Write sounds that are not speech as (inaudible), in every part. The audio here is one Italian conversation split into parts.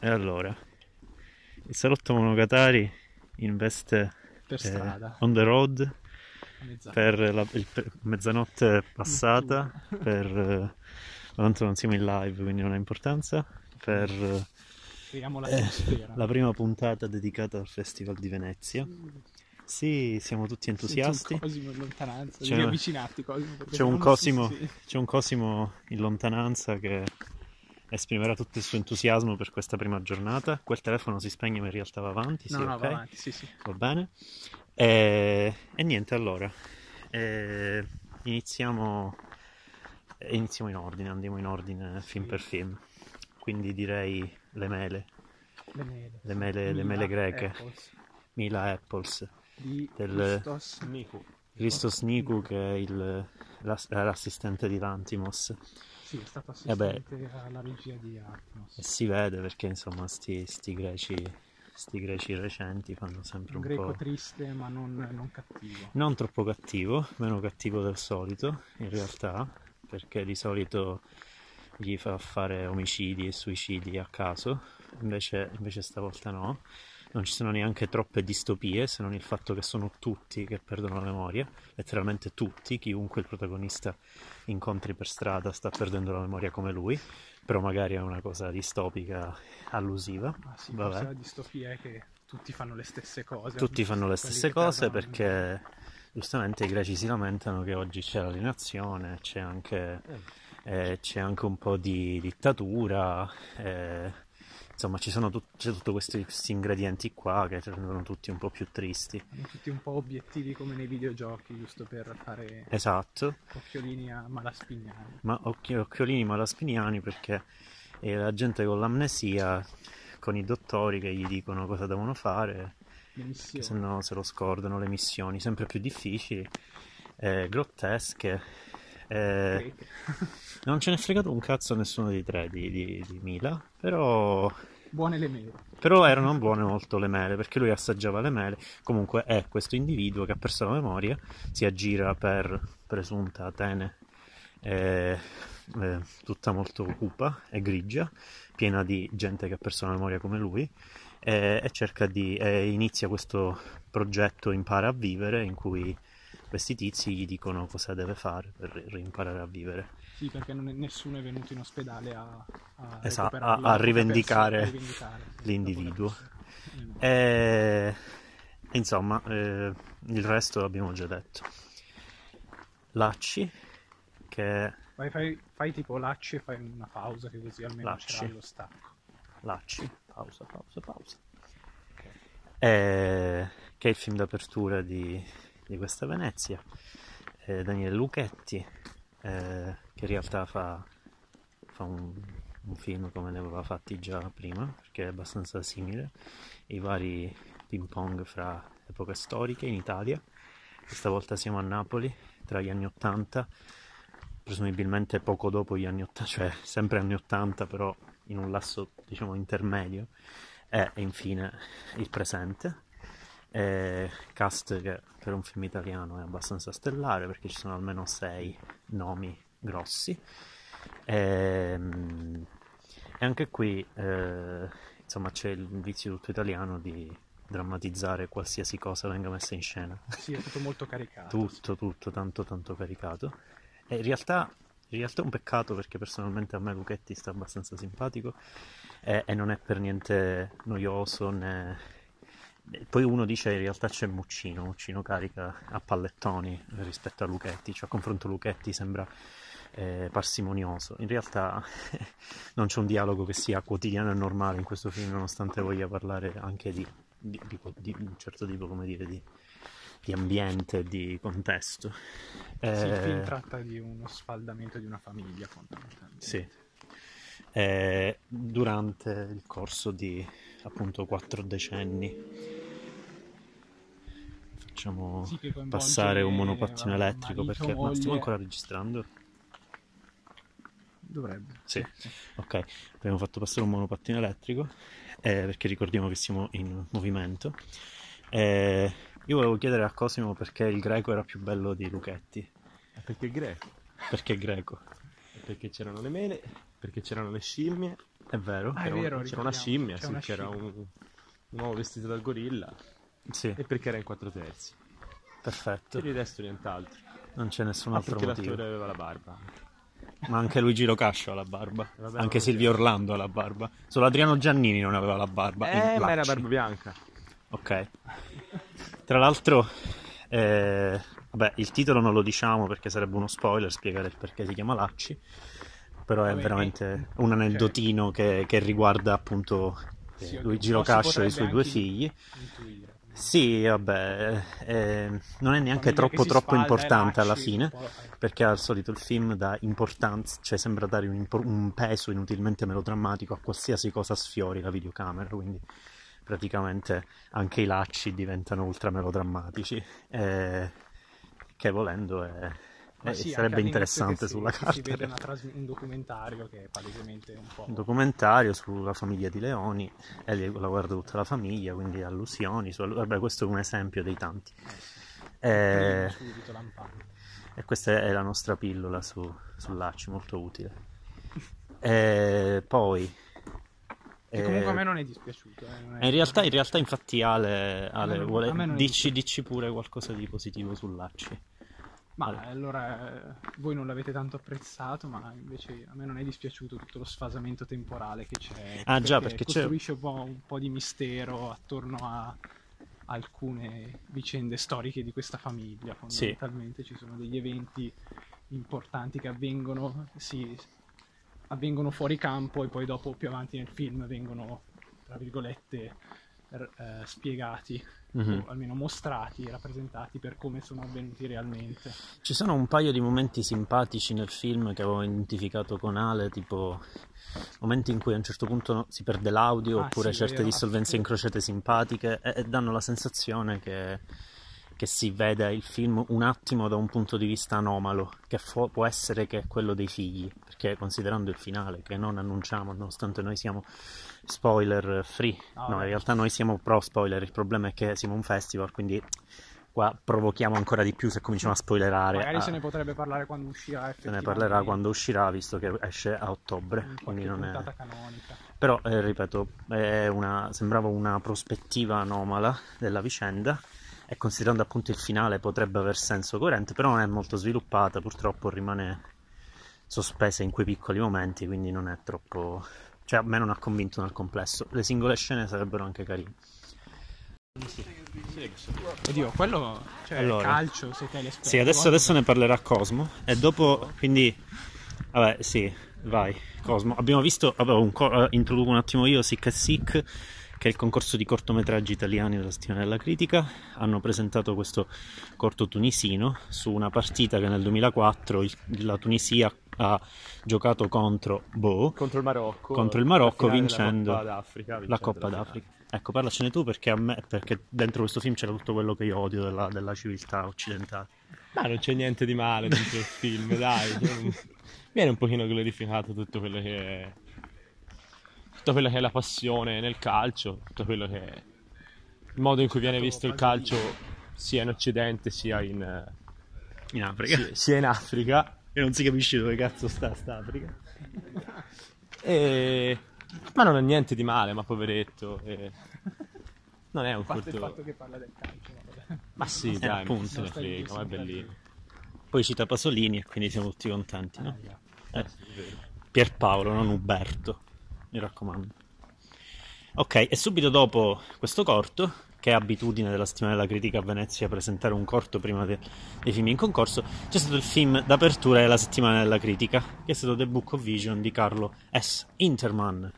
E allora, il salotto Monogatari investe Per eh, strada. on the road Mezzanotte. per la il- per mezzanotte passata, per eh, tanto non siamo in live quindi non ha importanza, per eh, l'atmosfera. la prima puntata dedicata al Festival di Venezia. Sì, siamo tutti entusiasti. Sento un Cosimo in lontananza. C'è- Devi avvicinarti, Cosimo. C'è un, Cosimo, c'è un Cosimo in lontananza che esprimerà tutto il suo entusiasmo per questa prima giornata. Quel telefono si spegne ma in realtà va avanti. No, sì, no, ok? va avanti, sì, sì. Va bene. E, e niente, allora, eh, iniziamo, iniziamo in ordine, andiamo in ordine film per film. Quindi direi le mele, Le mele. Le mele- le mele greche. Apples Mila Apples, Di Del- Christos Niku. Christos Niku che è il- l'ass- l'assistente di Lantimos. Sì, è stato Eh beh. assistente alla regia di Atmos. E si vede perché insomma sti, sti greci, sti greci recenti fanno sempre Un un greco po'... triste ma non, non cattivo. Non troppo cattivo, meno cattivo del solito, in realtà, perché di solito gli fa fare omicidi e suicidi a caso, invece, invece stavolta no. Non ci sono neanche troppe distopie, se non il fatto che sono tutti che perdono la memoria, letteralmente tutti, chiunque il protagonista incontri per strada sta perdendo la memoria come lui, però magari è una cosa distopica allusiva. Ma sì, Vabbè. la distopia è che tutti fanno le stesse cose. Tutti fanno le stesse cose perché giustamente i greci si lamentano che oggi c'è l'alienazione, c'è anche, eh, c'è anche un po' di dittatura, eh, insomma ci sono tut- c'è tutti questi, questi ingredienti qua che rendono tutti un po' più tristi. Sono tutti un po' obiettivi come nei videogiochi, giusto per fare Esatto, occhiolini a malaspignani. ma occhi- occhiolini malaspiniani perché eh, la gente con l'amnesia, con i dottori che gli dicono cosa devono fare, se no se lo scordano le missioni sempre più difficili, eh, grottesche. eh, non ce n'è fregato un cazzo a nessuno dei tre di, di- di Mila, però, Buone le mele. però erano buone molto le mele perché lui assaggiava le mele. Comunque è questo individuo che ha perso la memoria, si aggira per presunta Atene, eh, eh, tutta molto cupa e grigia, piena di gente che ha perso la memoria come lui. eh, e cerca di inizia questo progetto Impara a vivere in cui questi tizi gli dicono cosa deve fare per ri- rimparare a vivere. Sì, perché è- nessuno è venuto in ospedale a, a, Esatto, a- a rivendicare rivendicare l'individuo. E insomma, eh, il resto l'abbiamo già detto. Lacci, che Vai, fai, fai tipo lacci e fai una pausa che così almeno Lacci. c'era lo stacco. Lacci, pausa, pausa, pausa. Eh, che è il film d'apertura di, di questa Venezia. Eh, Daniele Luchetti, eh, che in realtà fa, fa un, un film come ne aveva fatti già prima, perché è abbastanza simile. I vari ping pong fra epoche storiche in Italia. Questa volta siamo a Napoli, tra gli anni 80, presumibilmente poco dopo gli anni 80, cioè sempre anni 80, però in un lasso diciamo intermedio e infine il presente Eh, cast che per un film italiano è abbastanza stellare perché ci sono almeno sei nomi grossi Ehm, e anche qui eh, insomma c'è il vizio tutto italiano di drammatizzare qualsiasi cosa venga messa in scena Sì, è tutto molto caricato. tutto, tutto, tanto, tanto caricato. E in realtà, in realtà è un peccato perché personalmente a me Luchetti sta abbastanza simpatico e, e non è per niente noioso né... e Poi uno dice in realtà c'è Muccino, Muccino carica a pallettoni rispetto a Luchetti, cioè a confronto Luchetti sembra eh, parsimonioso. In realtà (laughs) non c'è un dialogo che sia quotidiano e normale in questo film, nonostante voglia parlare anche di, di- di- un certo tipo, come dire, di, di ambiente, di contesto. Sì, il Eh, film tratta di uno sfaldamento di una famiglia, fondamentalmente. sì. Eh, durante il corso di appunto quattro decenni facciamo Sì, passare un monopattino eh, elettrico perché ma stiamo ancora registrando? Dovrebbe. Sì. Ok, abbiamo fatto passare un monopattino elettrico eh, perché ricordiamo che siamo in movimento. Eh, Io volevo chiedere a Cosimo perché il greco era più bello di Luchetti. È perché è greco. Perché è greco. È perché c'erano le mele, perché c'erano le scimmie. È vero? Ah, è C'era, un- vero, c'era una scimmia, c'è sì, una c'era scimmia. un, un uomo vestito da gorilla. Sì, E perché era in quattro terzi. perfetto. Per il resto nient'altro. Non c'è nessun Ah, altro perché motivo. l'attore aveva la barba. Ma anche Luigi Locascio ha la barba. Vabbè, anche Silvio Orlando ha la barba. Solo Adriano Giannini non aveva la barba. Eh, ma era barba bianca. Ok. Tra l'altro, eh, vabbè, il titolo non lo diciamo perché sarebbe uno spoiler spiegare il perché si chiama Lacci. Però è Vabbè, veramente un aneddotino che, che riguarda appunto eh, Sì, Luigi Locascio e i suoi due figli. Intuire. Sì, vabbè, eh, non è neanche troppo troppo sfalda e importante alla fine, eh. perché al solito il film dà importanza, cioè sembra dare un, impor- un peso inutilmente melodrammatico a qualsiasi cosa sfiori la videocamera, quindi praticamente anche i lacci diventano ultra melodrammatici, eh, che volendo è- eh, sì, sarebbe interessante si- sulla carta. Si vede trasmi- un documentario che è palesemente un po'... Un documentario sulla famiglia di Leoni, e lì la guarda tutta la famiglia, quindi allusioni, su- vabbè questo è un esempio dei tanti. Eh, lampante. E questa è la nostra pillola su, sull'Acci, molto utile. (laughs) E poi... Che comunque a eh, me non è dispiaciuto. eh, non è- in, realtà, in realtà, infatti, Ale, Ale, A non- vuole- a dici, dici pure qualcosa di positivo sull'Acci. Ma allora voi non l'avete tanto apprezzato, ma invece a me non è dispiaciuto tutto lo sfasamento temporale che c'è. Ah, già, perché c'è- costruisce un po', un po' di mistero attorno a alcune vicende storiche di questa famiglia. Sì. Fondamentalmente ci sono degli eventi importanti che avvengono, sì, avvengono fuori campo e poi dopo più avanti nel film vengono, tra virgolette, eh, spiegati Mhm. o almeno mostrati rappresentati per come sono avvenuti realmente. Ci sono un paio di momenti simpatici nel film che avevo identificato con Ale, tipo momenti in cui a un certo punto si perde l'audio Ah, oppure sì, certe vero. dissolvenze incrociate simpatiche e, e danno la sensazione che, che si vede il film un attimo da un punto di vista anomalo, che fu- può essere che è quello dei figli, perché considerando il finale che non annunciamo, nonostante noi siamo spoiler free, Ah, no, in realtà noi siamo pro spoiler, il problema è che siamo un festival, quindi qua provochiamo ancora di più se cominciamo a spoilerare. Magari a- se ne potrebbe parlare quando uscirà se ne parlerà quando uscirà, visto che esce a ottobre. in Quindi non è... canonica. Però, eh, ripeto, è una... sembrava una prospettiva anomala della vicenda. E considerando appunto il finale potrebbe aver senso coerente, però non è molto sviluppata, purtroppo rimane sospesa in quei piccoli momenti, quindi non è troppo. Cioè a me non ha convinto nel complesso. Le singole scene sarebbero anche carine. Oddio, quello cioè Allora. calcio, sei telespettato. Sì, adesso, adesso ne parlerà Cosmo. E dopo, quindi, vabbè, sì, vai, Cosmo. Abbiamo visto, vabbè, un co- eh, introduco un attimo io, Sick e Sick, che è il concorso di cortometraggi italiani della settimana della critica. Hanno presentato questo corto tunisino su una partita che nel 2004 il- la Tunisia ha giocato contro Bo, Contro il Marocco. Contro il Marocco, la vincendo della Coppa d'Africa. la Coppa d'Africa. Ecco, parlacene tu perché a me, perché dentro questo film c'era tutto quello che io odio della, della civiltà occidentale. Ma non c'è niente di male dentro il film, dai. cioè, Viene un pochino glorificato tutto quello che è. Tutto quello che è la passione nel calcio, tutto quello che è. Il modo in cui viene visto il calcio sia in Occidente sia in, In Africa. sia, sia in Africa. E non si capisce dove cazzo sta sta Africa. (laughs) E... Ma non ha niente di male, ma poveretto. e- Non è un A parte il corto. fatto che parla del calcio. ma. Ma sì, Eh, dai, appunto. ne frega, ma è bellino. Poi cita Pasolini e quindi siamo tutti contenti, no? Eh, è vero. Pierpaolo, non Uberto, mi raccomando. Ok, e subito dopo questo corto, che è abitudine della settimana della critica a Venezia presentare un corto prima de- dei film in concorso, c'è stato il film d'apertura della settimana della critica, che è stato The Book of Vision di Carlo S. Interman,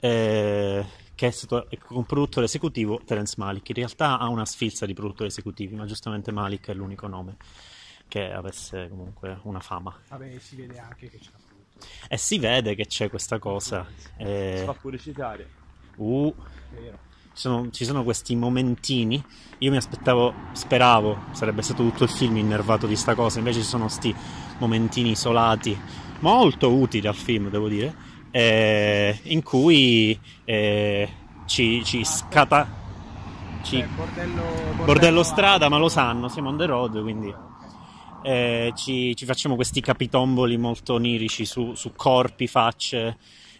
eh, che è stato con produttore esecutivo Terence Malik. In realtà ha una sfilza di produttori esecutivi, ma giustamente Malik è l'unico nome che avesse comunque una fama. Vabbè, si vede anche che c'è. E si vede che c'è questa cosa. Si eh, fa pubblicitaria. uh, Vero. Ci, sono, ci sono questi momentini. Io mi aspettavo, speravo, sarebbe stato tutto il film innervato di sta cosa. Invece ci sono questi momentini isolati, molto utili al film, devo dire. eh, in cui eh, ci, ci scata. ci- bordello, bordello, bordello strada, ma lo sanno, siamo on the road, quindi eh, ci, ci facciamo questi capitomboli molto onirici su, su corpi, facce,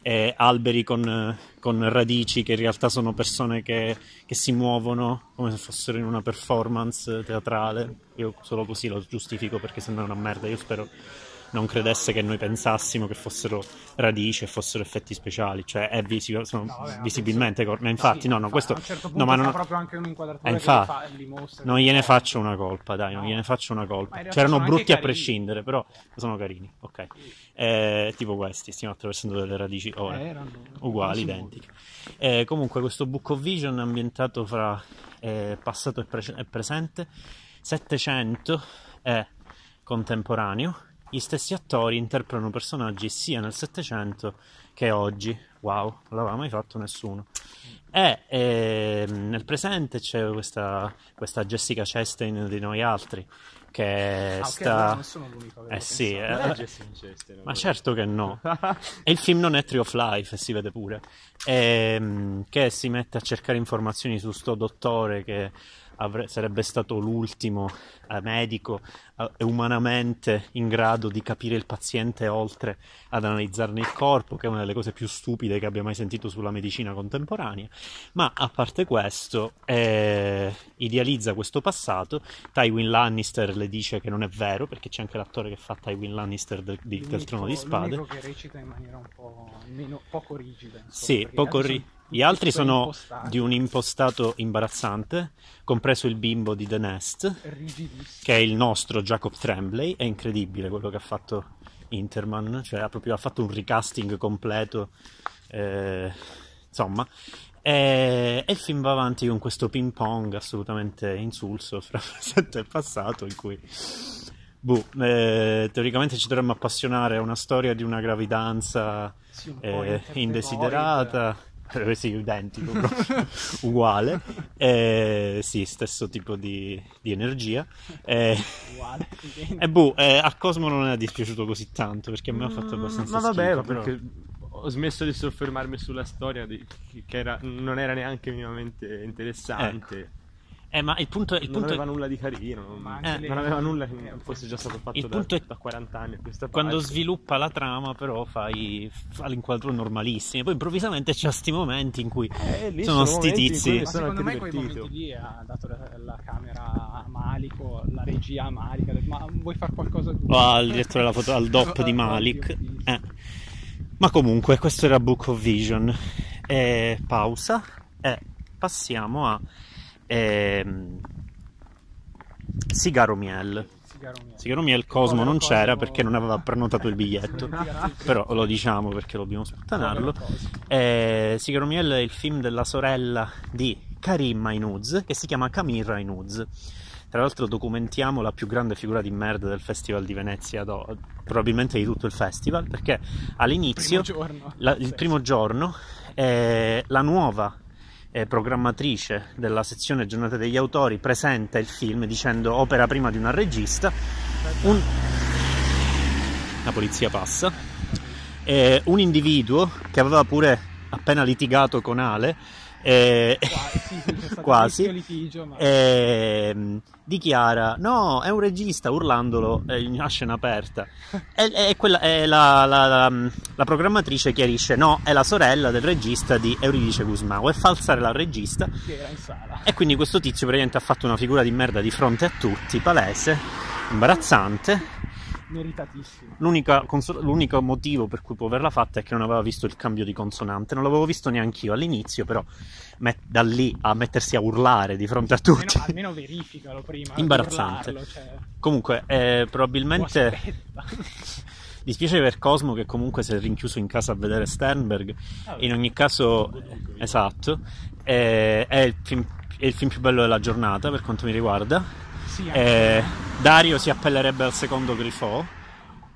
eh, alberi con, con radici che in realtà sono persone che, che si muovono come se fossero in una performance teatrale. Io solo così lo giustifico perché sembra una merda. Io spero non credesse che noi pensassimo che fossero radici e fossero effetti speciali, cioè è visi- sono No, vabbè, visibilmente cor- ma infatti sì, no, no, questo a un certo punto no, ma non, proprio anche un'inquadratura eh, li fa- li mostra non gliene fa- faccio una colpa, dai, non No. gliene faccio una colpa. C'erano anche brutti a prescindere, però sono carini, ok. Eh, tipo questi, stiamo attraversando delle radici ora, Eh, erano uguali, identiche. Eh, comunque questo Book of Vision è ambientato fra eh, passato e, pre- e presente, 700 è contemporaneo, gli stessi attori interpretano personaggi sia nel 700 che oggi. Wow, non l'aveva mai fatto nessuno. E ehm, nel presente c'è questa, questa Jessica Chastain di noi altri che Ah, sta... non sono l'unico Eh sì, eh, è Jessica Chastain, ma certo che no. (laughs) E il film non è Tree of Life, e si vede pure. Ehm, che si mette a cercare informazioni su sto dottore che avre- sarebbe stato l'ultimo eh, medico eh, umanamente in grado di capire il paziente oltre ad analizzarne il corpo, che è una delle cose più stupide che abbia mai sentito sulla medicina contemporanea. Ma a parte questo, eh, idealizza questo passato. Tywin Lannister le dice che non è vero, perché c'è anche l'attore che fa Tywin Lannister del, di- del L'unico- Trono di Spade. L'unico che recita in maniera un po' meno, poco rigida. insomma, Sì, poco ri- Gli altri sono impostati, di un impostato imbarazzante, compreso il bimbo di The Nest, che è il nostro Jacob Tremblay. È incredibile quello che ha fatto Interman, cioè ha proprio ha fatto un recasting completo. eh, insomma, e, il film va avanti con questo ping pong assolutamente insulso fra (laughs) presente e passato, in cui. boh, eh, teoricamente ci dovremmo appassionare a una storia di una gravidanza Sì, un eh, indesiderata. Eh, sì, identico, (laughs) uguale, Eh, sì, stesso tipo di, di energia. Eh, Uguale, e boh, eh, a Cosmo non è dispiaciuto così tanto perché a me ha fatto abbastanza Mm, Ma vabbè, schifo, però- perché ho smesso di soffermarmi sulla storia di- che era- non era neanche minimamente interessante. Eh, ma il punto, il non punto aveva è nulla di carino, non, Eh, le- non aveva nulla che eh, fosse già stato fatto Il da, punto è- da 40 anni questa parte. quando sviluppa la trama, però fai fa l'inquadro normalissimo. Poi improvvisamente c'è sti momenti in cui Eh, sono sono sti tizi. secondo me anche quei divertito. momenti lì ha dato la, la camera a Malico, la regia a Malico, ha detto ma vuoi fare qualcosa tu? o al direttore della foto, al (laughs) DOP di Oh, Malik. Eh. Ma comunque, questo era Book of Vision. E pausa e passiamo a ehm, Sigaro Miel. Sigaro Miel Cosmo non c'era perché non aveva prenotato il biglietto. Però lo diciamo perché dobbiamo sputtanarlo. Eh, Sigaro Miel è il film della sorella di Karim Ainuz che si chiama Camille Ainuz. Tra l'altro documentiamo la più grande figura di merda del Festival di Venezia, do- probabilmente di tutto il festival, perché all'inizio, Primo la- il primo giorno, eh, la nuova eh, programmatrice della sezione Giornate degli Autori presenta il film dicendo opera prima di una regista. Un... La polizia passa. Eh, un individuo che aveva pure appena litigato con Ale. Eh, Quasi, sì, litigio, ma- ehm, dichiara no è un regista urlandolo eh, in a scena aperta. E, e quella, la, la- la- la programmatrice chiarisce no è la sorella del regista di Euridice Gusmao e fa alzare la regista. Che era in sala. e quindi questo tizio praticamente ha fatto una figura di merda di fronte a tutti palese imbarazzante Meritatissimo. Conso- l'unico motivo per cui può averla fatta è che non aveva visto il cambio di consonante. Non l'avevo visto neanche io all'inizio, però met- da lì a mettersi a urlare di fronte a Almeno, tutti. almeno verificalo prima. Imbarazzante. urlarlo, cioè, Comunque, eh, probabilmente (laughs) dispiace per Cosmo che comunque si è rinchiuso in casa a vedere Sternberg. Vabbè. In ogni caso, esatto, eh, è, il film, è il film più bello della giornata per quanto mi riguarda. Sì, Eh, Dario si appellerebbe al secondo Grifo.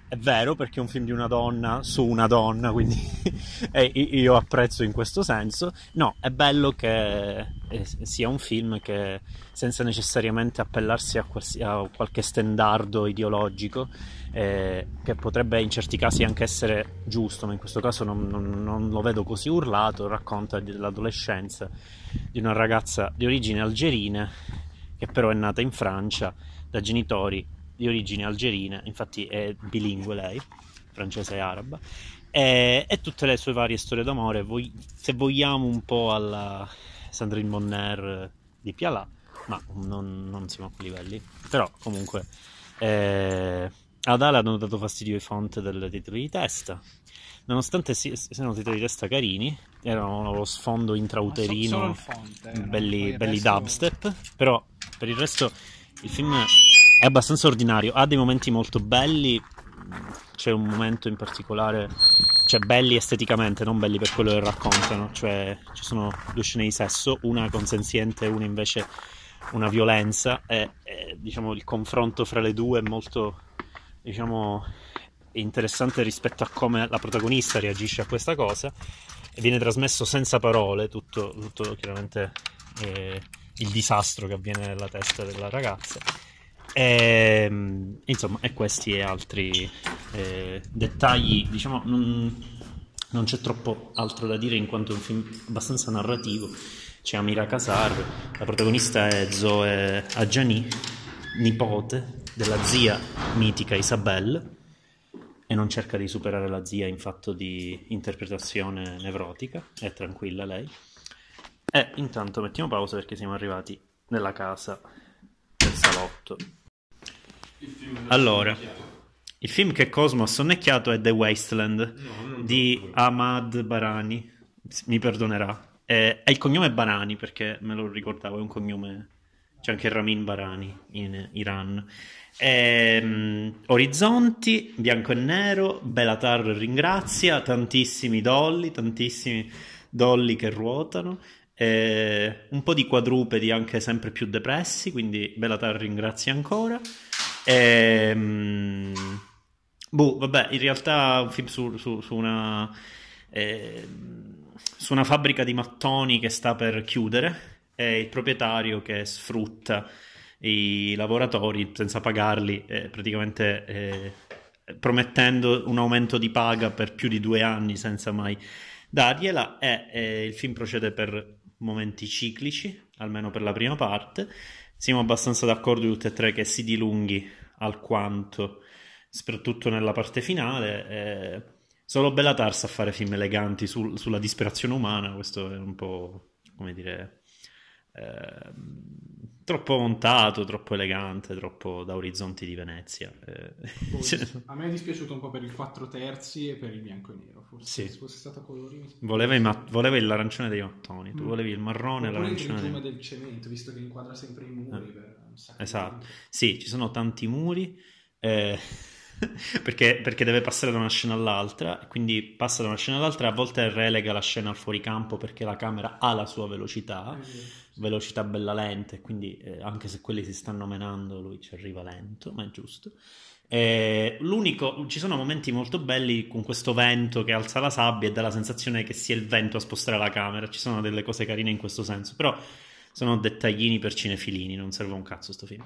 è vero perché è un film di una donna su una donna, quindi (laughs) io apprezzo in questo senso. No, è bello che eh, sia un film che senza necessariamente appellarsi a, qualsi, a qualche stendardo ideologico, eh, che potrebbe in certi casi anche essere giusto, ma in questo caso non, non, non lo vedo così urlato, racconta dell'adolescenza di una ragazza di origine algerina che però è nata in Francia da genitori di origini algerine, infatti è bilingue lei, francese e araba, e, e tutte le sue varie storie d'amore, voi, se vogliamo un po' alla Sandrine Bonner di Pialà, ma non, non siamo a quei livelli, però comunque eh, ad Ale hanno dato fastidio i font del titolo di testa, nonostante siano titoli di testa carini, erano lo sfondo intrauterino, font, eh, belli, belli dubstep, però per il resto il film è abbastanza ordinario, ha dei momenti molto belli, c'è un momento in particolare, cioè belli esteticamente, non belli per quello che raccontano, cioè ci sono due scene di sesso, una consenziente e una invece una violenza e, e diciamo il confronto fra le due è molto diciamo interessante rispetto a come la protagonista reagisce a questa cosa. E viene trasmesso senza parole tutto, tutto chiaramente eh, il disastro che avviene nella testa della ragazza. E, ehm, insomma, e questi e altri eh, dettagli, diciamo, non, non, c'è troppo altro da dire in quanto è un film abbastanza narrativo. C'è Amira Casar, la protagonista è Zoe Adjani, nipote della zia mitica Isabelle, e non cerca di superare la zia in fatto di interpretazione nevrotica, è tranquilla lei. E intanto mettiamo pausa perché siamo arrivati nella casa del salotto. Allora, il film che Cosmo ha sonnecchiato è The Wasteland no, di Ahmad Barani. Mi perdonerà. È, il cognome Barani perché me lo ricordavo, è un cognome. C'è anche Ramin Barani in Iran. E, um, orizzonti, bianco e nero, Belatar ringrazia, tantissimi dolly, tantissimi dolly che ruotano. E, un po' di quadrupedi anche sempre più depressi, quindi Belatar ringrazia ancora. Ehm, boh, vabbè, in realtà un film su, su, su una... Eh, su una fabbrica di mattoni che sta per chiudere e il proprietario che sfrutta i lavoratori senza pagarli, eh, praticamente eh, promettendo un aumento di paga per più di due anni senza mai dargliela. E eh, il film procede per momenti ciclici, almeno per la prima parte siamo abbastanza d'accordo tutti e tre che si dilunghi alquanto, soprattutto nella parte finale. Eh, solo Bellatar sa fare film eleganti sul, sulla disperazione umana, questo è un po', come dire, eh, troppo montato, troppo elegante, troppo da orizzonti di Venezia. Eh. a me è dispiaciuto un po' per il 4 terzi e per il bianco e nero, forse sì. se fosse stato a colori. Voleva, ma- voleva l'arancione dei mattoni, tu mm. volevi il marrone e l'arancione. il dei... del cemento, visto che inquadra sempre i muri. Eh. Per esatto, sì, ci sono tanti muri. Eh... (laughs) perché, perché, deve passare da una scena all'altra, quindi passa da una scena all'altra a volte relega la scena al fuoricampo perché la camera ha la sua velocità, velocità bella lenta, e quindi eh, anche se quelli si stanno menando lui ci arriva lento, ma è giusto. Eh, l'unico, ci sono momenti molto belli con questo vento che alza la sabbia e dà la sensazione che sia il vento a spostare la camera, ci sono delle cose carine in questo senso, però sono dettaglini per cinefilini, non serve un cazzo sto film.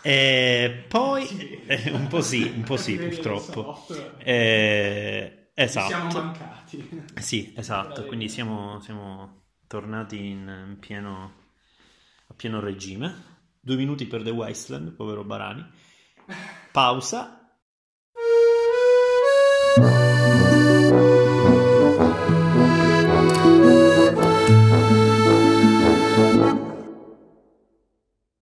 E poi, sì. (laughs) eh, un po' sì, un po' sì purtroppo. Eh, esatto. Siamo mancati. Sì, esatto, quindi siamo, siamo tornati in, in pieno, a pieno regime. Due minuti per The Wasteland, povero Barani. Pausa.